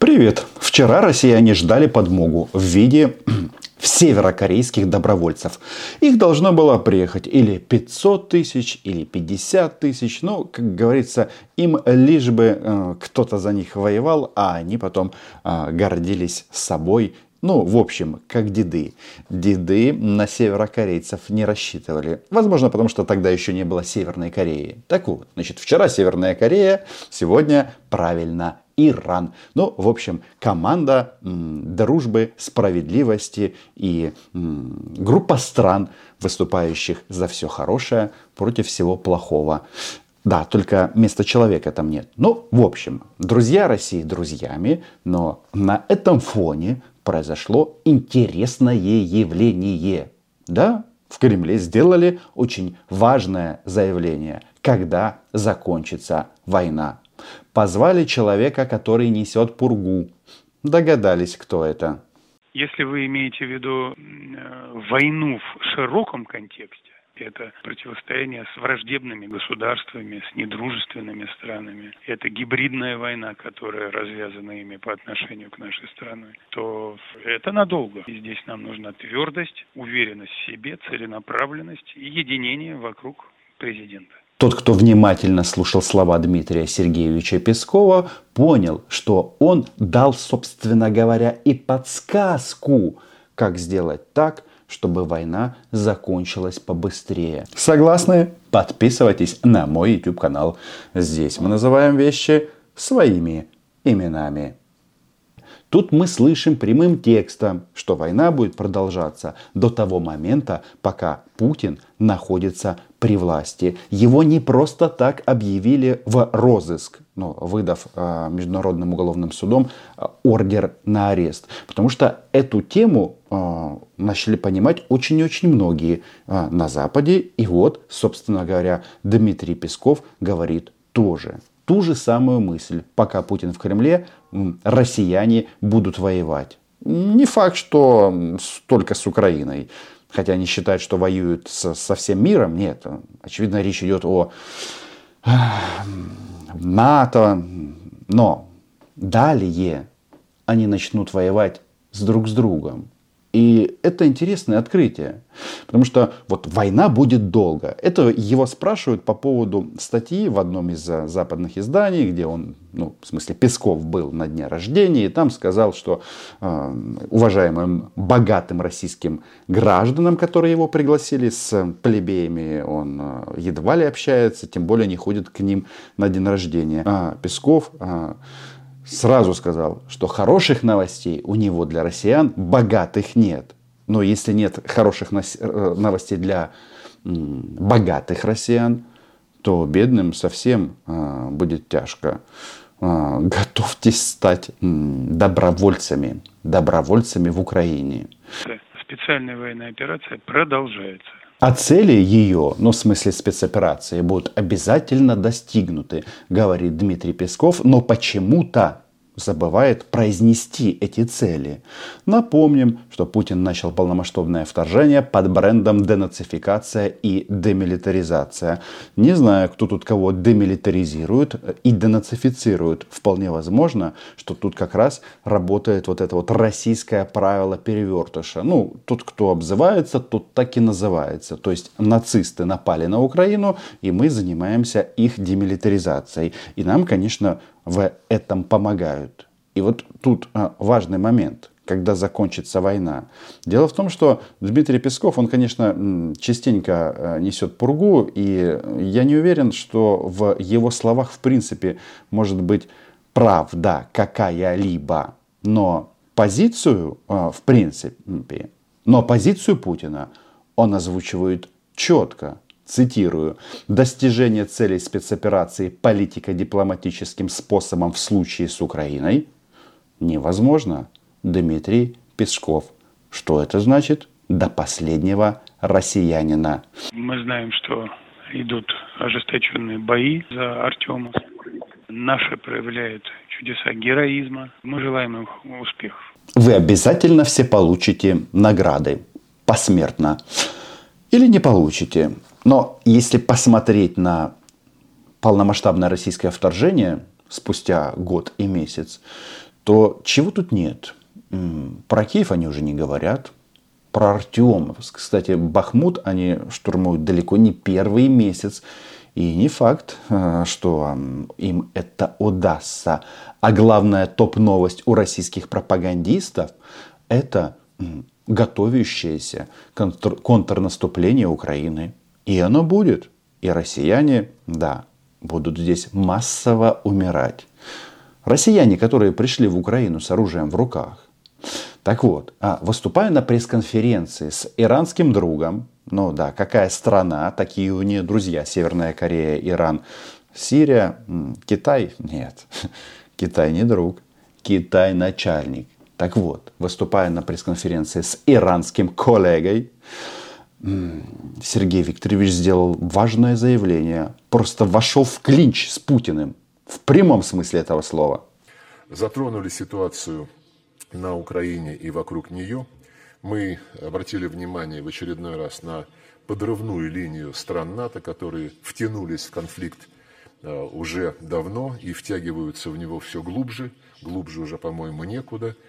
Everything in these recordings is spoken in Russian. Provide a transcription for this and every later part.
Привет! Вчера россияне ждали подмогу в виде северокорейских добровольцев. Их должно было приехать или 500 тысяч, или 50 тысяч. Ну, как говорится, им лишь бы э, кто-то за них воевал, а они потом э, гордились собой ну, в общем, как деды. Деды на северокорейцев не рассчитывали. Возможно, потому что тогда еще не было Северной Кореи. Так вот, значит, вчера Северная Корея, сегодня правильно Иран. Ну, в общем, команда м, дружбы, справедливости и м, группа стран, выступающих за все хорошее против всего плохого. Да, только места человека там нет. Ну, в общем, друзья России друзьями, но на этом фоне произошло интересное явление. Да, в Кремле сделали очень важное заявление, когда закончится война. Позвали человека, который несет пургу. Догадались, кто это. Если вы имеете в виду э, войну в широком контексте, это противостояние с враждебными государствами, с недружественными странами, это гибридная война, которая развязана ими по отношению к нашей стране, то это надолго. И здесь нам нужна твердость, уверенность в себе, целенаправленность и единение вокруг президента. Тот, кто внимательно слушал слова Дмитрия Сергеевича Пескова, понял, что он дал, собственно говоря, и подсказку, как сделать так, чтобы война закончилась побыстрее. Согласны? Подписывайтесь на мой YouTube канал. Здесь мы называем вещи своими именами. Тут мы слышим прямым текстом, что война будет продолжаться до того момента, пока Путин находится при власти. Его не просто так объявили в розыск, ну, выдав э, Международным уголовным судом э, ордер на арест. Потому что эту тему э, начали понимать очень-очень многие э, на Западе. И вот, собственно говоря, Дмитрий Песков говорит тоже ту же самую мысль. Пока Путин в Кремле, россияне будут воевать. Не факт, что только с Украиной. Хотя они считают, что воюют со, со всем миром. Нет, очевидно, речь идет о НАТО. Но далее они начнут воевать с друг с другом. И это интересное открытие, потому что вот война будет долго. Это его спрашивают по поводу статьи в одном из э, западных изданий, где он, ну, в смысле Песков был на дне рождения, и там сказал, что э, уважаемым богатым российским гражданам, которые его пригласили с плебеями, он э, едва ли общается, тем более не ходит к ним на день рождения. А Песков э, сразу сказал, что хороших новостей у него для россиян богатых нет. Но если нет хороших э, новостей для богатых россиян, то бедным совсем а, будет тяжко. А, готовьтесь стать добровольцами, добровольцами в Украине. Специальная военная операция продолжается. А цели ее, ну в смысле спецоперации, будут обязательно достигнуты, говорит Дмитрий Песков, но почему-то забывает произнести эти цели. Напомним, что Путин начал полномасштабное вторжение под брендом денацификация и демилитаризация. Не знаю, кто тут кого демилитаризирует и денацифицирует. Вполне возможно, что тут как раз работает вот это вот российское правило перевертыша. Ну, тот, кто обзывается, тот так и называется. То есть нацисты напали на Украину, и мы занимаемся их демилитаризацией. И нам, конечно, в этом помогают. И вот тут а, важный момент, когда закончится война. Дело в том, что Дмитрий Песков, он, конечно, частенько а, несет пургу, и я не уверен, что в его словах, в принципе, может быть правда какая-либо. Но позицию, а, в принципе, но позицию Путина он озвучивает четко цитирую, «достижение целей спецоперации политико-дипломатическим способом в случае с Украиной невозможно». Дмитрий Песков. Что это значит? До последнего россиянина. Мы знаем, что идут ожесточенные бои за Артема. Наши проявляют чудеса героизма. Мы желаем им успехов. Вы обязательно все получите награды посмертно. Или не получите. Но если посмотреть на полномасштабное российское вторжение, спустя год и месяц, то чего тут нет? Про Киев они уже не говорят. Про Артемовск. Кстати, Бахмут они штурмуют далеко не первый месяц. И не факт, э, что им это удастся. А главная топ-новость у российских пропагандистов – это готовящееся контр- контрнаступление Украины. И оно будет. И россияне, да, будут здесь массово умирать. Россияне, которые пришли в Украину с оружием в руках. Так вот, а, выступая на пресс-конференции с иранским другом, ну да, какая страна, такие у нее друзья, Северная Корея, Иран, Сирия, Китай, нет, Китай не друг, Китай начальник. Так вот, выступая на пресс-конференции с иранским коллегой, Сергей Викторович сделал важное заявление. Просто вошел в клинч с Путиным. В прямом смысле этого слова. Затронули ситуацию на Украине и вокруг нее. Мы обратили внимание в очередной раз на подрывную линию стран НАТО, которые втянулись в конфликт э, уже давно и втягиваются в него все глубже. Глубже уже, по-моему, некуда –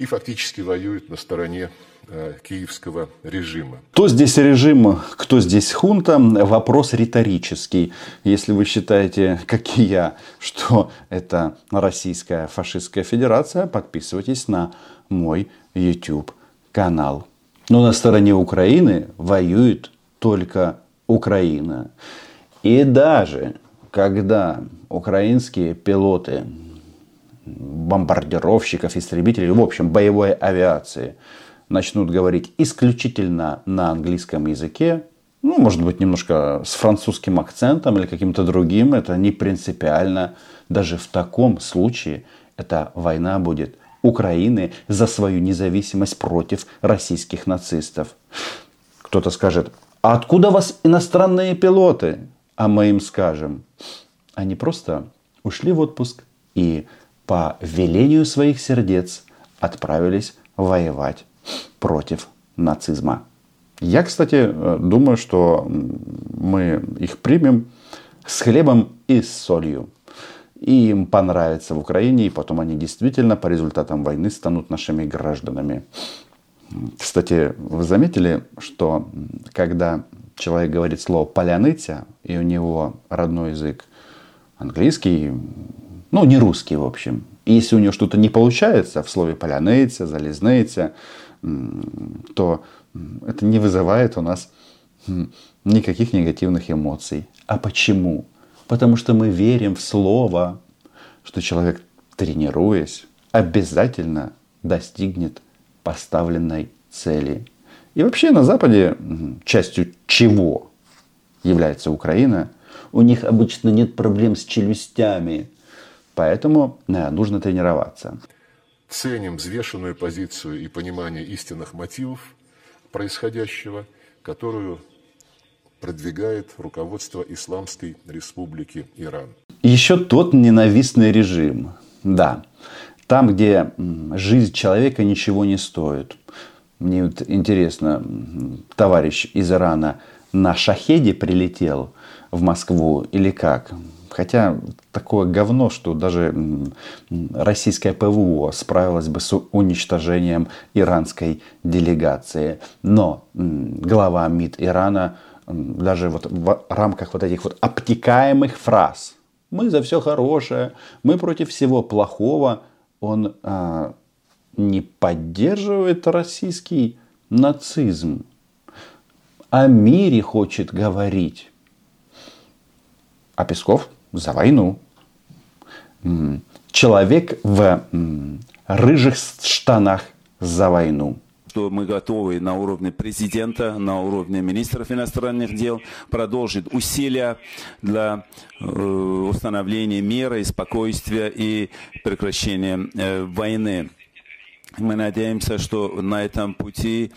и фактически воюют на стороне э, киевского режима. Кто здесь режим, кто здесь хунта, вопрос риторический. Если вы считаете, как и я, что это Российская фашистская федерация, подписывайтесь на мой YouTube канал. Но на стороне Украины воюет только Украина. И даже когда украинские пилоты бомбардировщиков, истребителей, в общем, боевой авиации начнут говорить исключительно на английском языке, ну, может быть, немножко с французским акцентом или каким-то другим, это не принципиально. Даже в таком случае эта война будет Украины за свою независимость против российских нацистов. Кто-то скажет, а откуда у вас иностранные пилоты? А мы им скажем, они просто ушли в отпуск и по велению своих сердец отправились воевать против нацизма. Я, кстати, э, думаю, что мы их примем с хлебом и с солью. И им понравится в Украине, и потом они действительно по результатам войны станут нашими гражданами. Кстати, вы заметили, что когда человек говорит слово «поляныця», и у него родной язык английский, ну, не русский, в общем. И если у него что-то не получается в слове полянейца, залезнейца, то это не вызывает у нас никаких негативных эмоций. А почему? Потому что мы верим в слово, что человек, тренируясь, обязательно достигнет поставленной цели. И вообще на Западе, частью чего является Украина, у них обычно нет проблем с челюстями. Поэтому э, нужно тренироваться. Ценим взвешенную позицию и понимание истинных мотивов происходящего, которую продвигает руководство Исламской Республики Иран. Еще тот ненавистный режим. Да, там, где жизнь человека ничего не стоит. Мне вот интересно, товарищ из Ирана на шахеде прилетел в Москву или как? Хотя такое говно, что даже российское ПВО справилось бы с уничтожением иранской делегации. Но глава МИД Ирана даже вот в рамках вот этих вот обтекаемых фраз «мы за все хорошее», «мы против всего плохого», он а, не поддерживает российский нацизм. О мире хочет говорить. А Песков за войну. Человек в рыжих штанах за войну что мы готовы на уровне президента, на уровне министров иностранных дел продолжить усилия для э, установления мира и спокойствия и прекращения э, войны. Мы надеемся, что на этом пути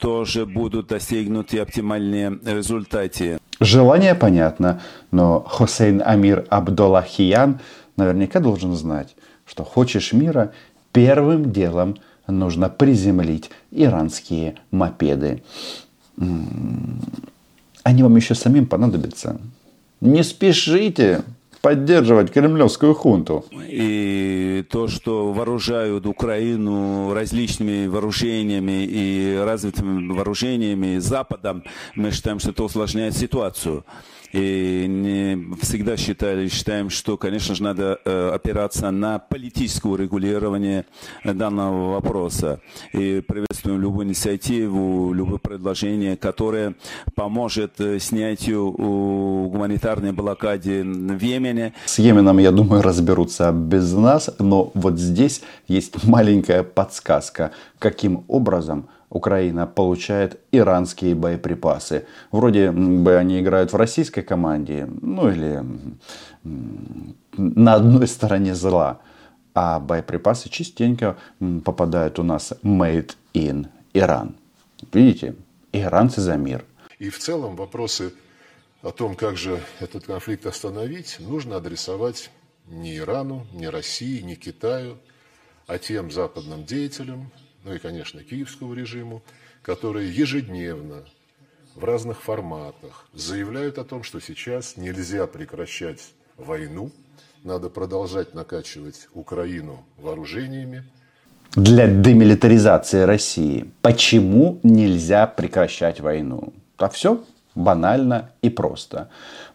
тоже будут достигнуты оптимальные результаты. Желание понятно, но Хусейн Амир Абдуллахиян наверняка должен знать, что хочешь мира, первым делом нужно приземлить иранские мопеды. Они вам еще самим понадобятся. Не спешите, поддерживать кремлевскую хунту. И то, что вооружают Украину различными вооружениями и развитыми вооружениями Западом, мы считаем, что это усложняет ситуацию. И не всегда считали, считаем, что, конечно же, надо э, опираться на политическое урегулирование данного вопроса. И приветствуем любую инициативу, любое предложение, которое поможет э, снятию гуманитарной блокады в Йемене. С Йеменом, я думаю, разберутся без нас, но вот здесь есть маленькая подсказка, каким образом Украина получает иранские боеприпасы. Вроде бы они играют в российской команде, ну или на одной стороне зла. А боеприпасы частенько попадают у нас made in Иран. Видите, иранцы за мир. И в целом вопросы о том, как же этот конфликт остановить, нужно адресовать не Ирану, не России, не Китаю, а тем западным деятелям, ну и, конечно, киевскому режиму, которые ежедневно в разных форматах заявляют о том, что сейчас нельзя прекращать войну, надо продолжать накачивать Украину вооружениями. Для демилитаризации России почему нельзя прекращать войну? А все банально и просто.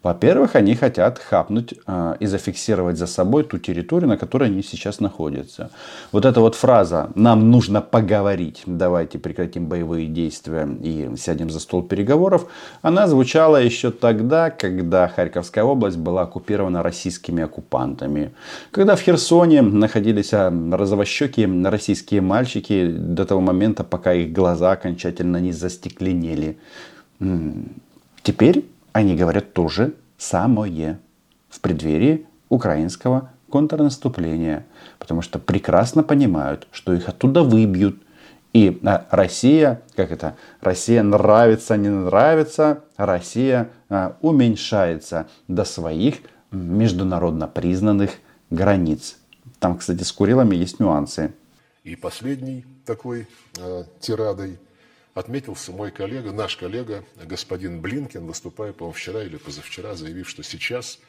Во-первых, они хотят хапнуть э, и зафиксировать за собой ту территорию, на которой они сейчас находятся. Вот эта вот фраза «нам нужно поговорить, давайте прекратим боевые действия и сядем за стол переговоров», она звучала еще тогда, когда Харьковская область была оккупирована российскими оккупантами. Когда в Херсоне находились а, розовощекие российские мальчики до того момента, пока их глаза окончательно не застекленели. Теперь они говорят то же самое в преддверии украинского контрнаступления, потому что прекрасно понимают, что их оттуда выбьют. И а, Россия, как это, Россия нравится, не нравится, Россия а, уменьшается до своих международно признанных границ. Там, кстати, с Курилами есть нюансы. И последний такой э, тирадой отметился мой коллега, наш коллега, господин Блинкин, выступая, по-моему, вчера или позавчера, заявив, что сейчас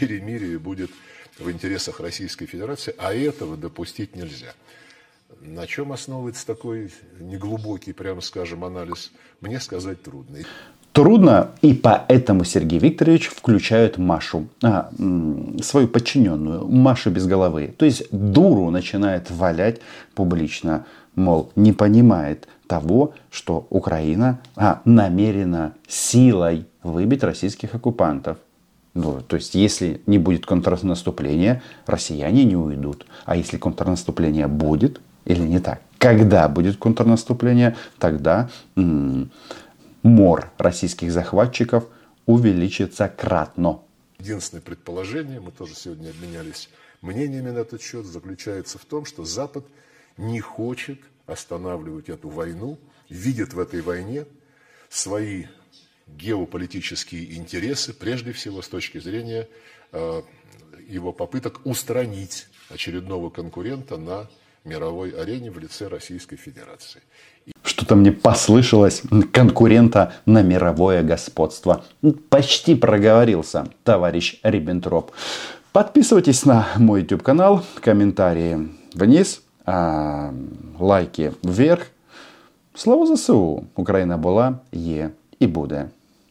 перемирие будет в интересах Российской Федерации, а этого допустить нельзя. На чем основывается такой неглубокий, прямо скажем, анализ, мне сказать трудно. Трудно, и поэтому Сергей Викторович включает Машу, а, свою подчиненную, Машу без головы. То есть дуру начинает валять публично, мол, не понимает, того, что Украина а, намерена силой выбить российских оккупантов. Ну, то есть, если не будет контрнаступления, россияне не уйдут. А если контрнаступление будет, или не так, когда будет контрнаступление, тогда м- мор российских захватчиков увеличится кратно. Единственное предположение, мы тоже сегодня обменялись мнениями на этот счет, заключается в том, что Запад не хочет останавливать эту войну, видят в этой войне свои геополитические интересы, прежде всего с точки зрения э, его попыток устранить очередного конкурента на мировой арене в лице Российской Федерации. Что-то мне послышалось конкурента на мировое господство. Почти проговорился товарищ Риббентроп. Подписывайтесь на мой YouTube канал, комментарии вниз а, лайки вверх. Слава ЗСУ! Україна була, є і буде.